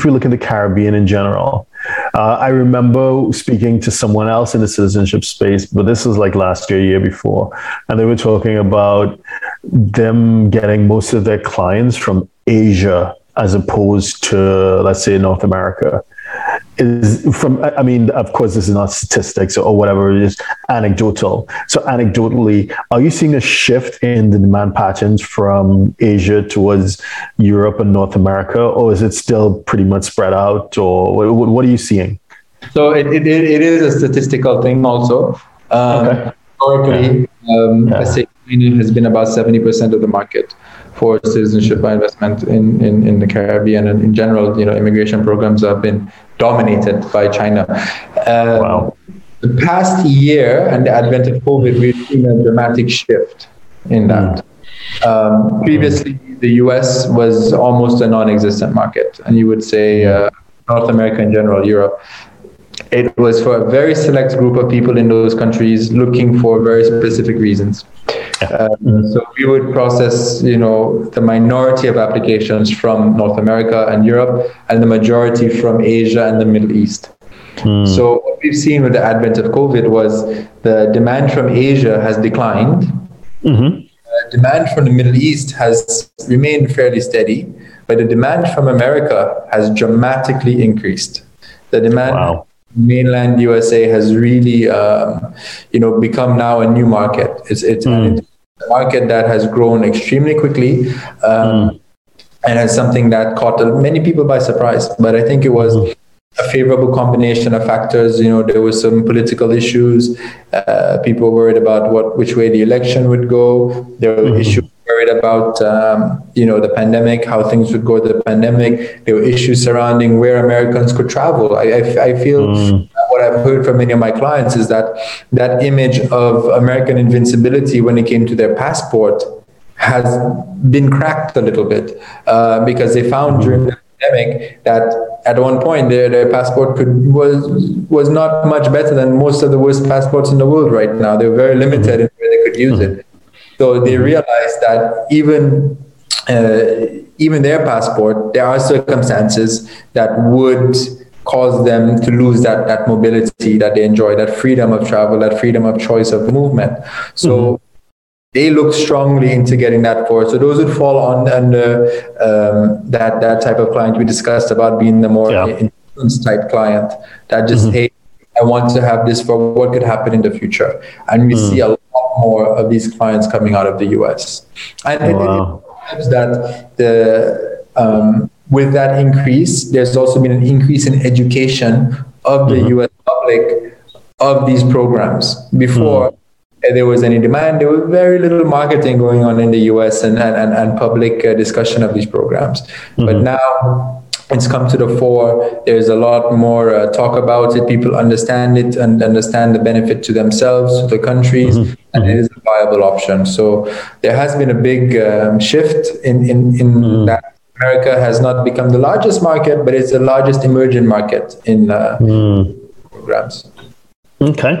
if we look at the Caribbean in general, uh, I remember speaking to someone else in the citizenship space, but this was like last year, year before, and they were talking about them getting most of their clients from Asia as opposed to, let's say, North America is from i mean of course this is not statistics or whatever it is anecdotal so anecdotally are you seeing a shift in the demand patterns from asia towards europe and north america or is it still pretty much spread out or what, what are you seeing so it, it, it is a statistical thing also um, okay. historically. Um, yeah. say has been about 70% of the market for citizenship by investment in, in, in the Caribbean and in general, you know, immigration programs have been dominated by China. Uh, wow. The past year and the advent of COVID, we've seen a dramatic shift in that. Mm. Um, previously, the US was almost a non existent market, and you would say uh, North America in general, Europe. It was for a very select group of people in those countries looking for very specific reasons. Uh, so we would process, you know, the minority of applications from North America and Europe, and the majority from Asia and the Middle East. Mm. So what we've seen with the advent of COVID was the demand from Asia has declined. Mm-hmm. Uh, demand from the Middle East has remained fairly steady, but the demand from America has dramatically increased. The demand wow mainland USA has really, um, you know, become now a new market. It's it's mm. a market that has grown extremely quickly. Um, mm. And it's something that caught many people by surprise. But I think it was mm. a favorable combination of factors. You know, there were some political issues. Uh, people worried about what which way the election would go. There were mm-hmm. issues worried about um, you know the pandemic, how things would go with the pandemic. There were issues surrounding where Americans could travel. I, I, I feel mm. what I've heard from many of my clients is that that image of American invincibility when it came to their passport has been cracked a little bit uh, because they found mm. during the pandemic that at one point their, their passport could was was not much better than most of the worst passports in the world right now. They were very limited in where they could use it. So they realized that even uh, even their passport, there are circumstances that would cause them to lose that that mobility that they enjoy, that freedom of travel, that freedom of choice of movement. So. Mm-hmm. They look strongly into getting that forward. So those would fall on under um, that that type of client we discussed about being the more yeah. insurance type client that just mm-hmm. hey, I want to have this for what could happen in the future, and we mm. see a more of these clients coming out of the US. And oh, wow. it, it that the um, with that increase, there's also been an increase in education of the mm-hmm. US public of these programs. Before mm. there was any demand, there was very little marketing going on in the US and, and, and public uh, discussion of these programs. Mm-hmm. But now it's come to the fore. There's a lot more uh, talk about it. People understand it and understand the benefit to themselves, to the countries, mm-hmm. and it is a viable option. So there has been a big um, shift in in, in mm-hmm. that. America has not become the largest market, but it's the largest emerging market in uh, mm. programs. Okay.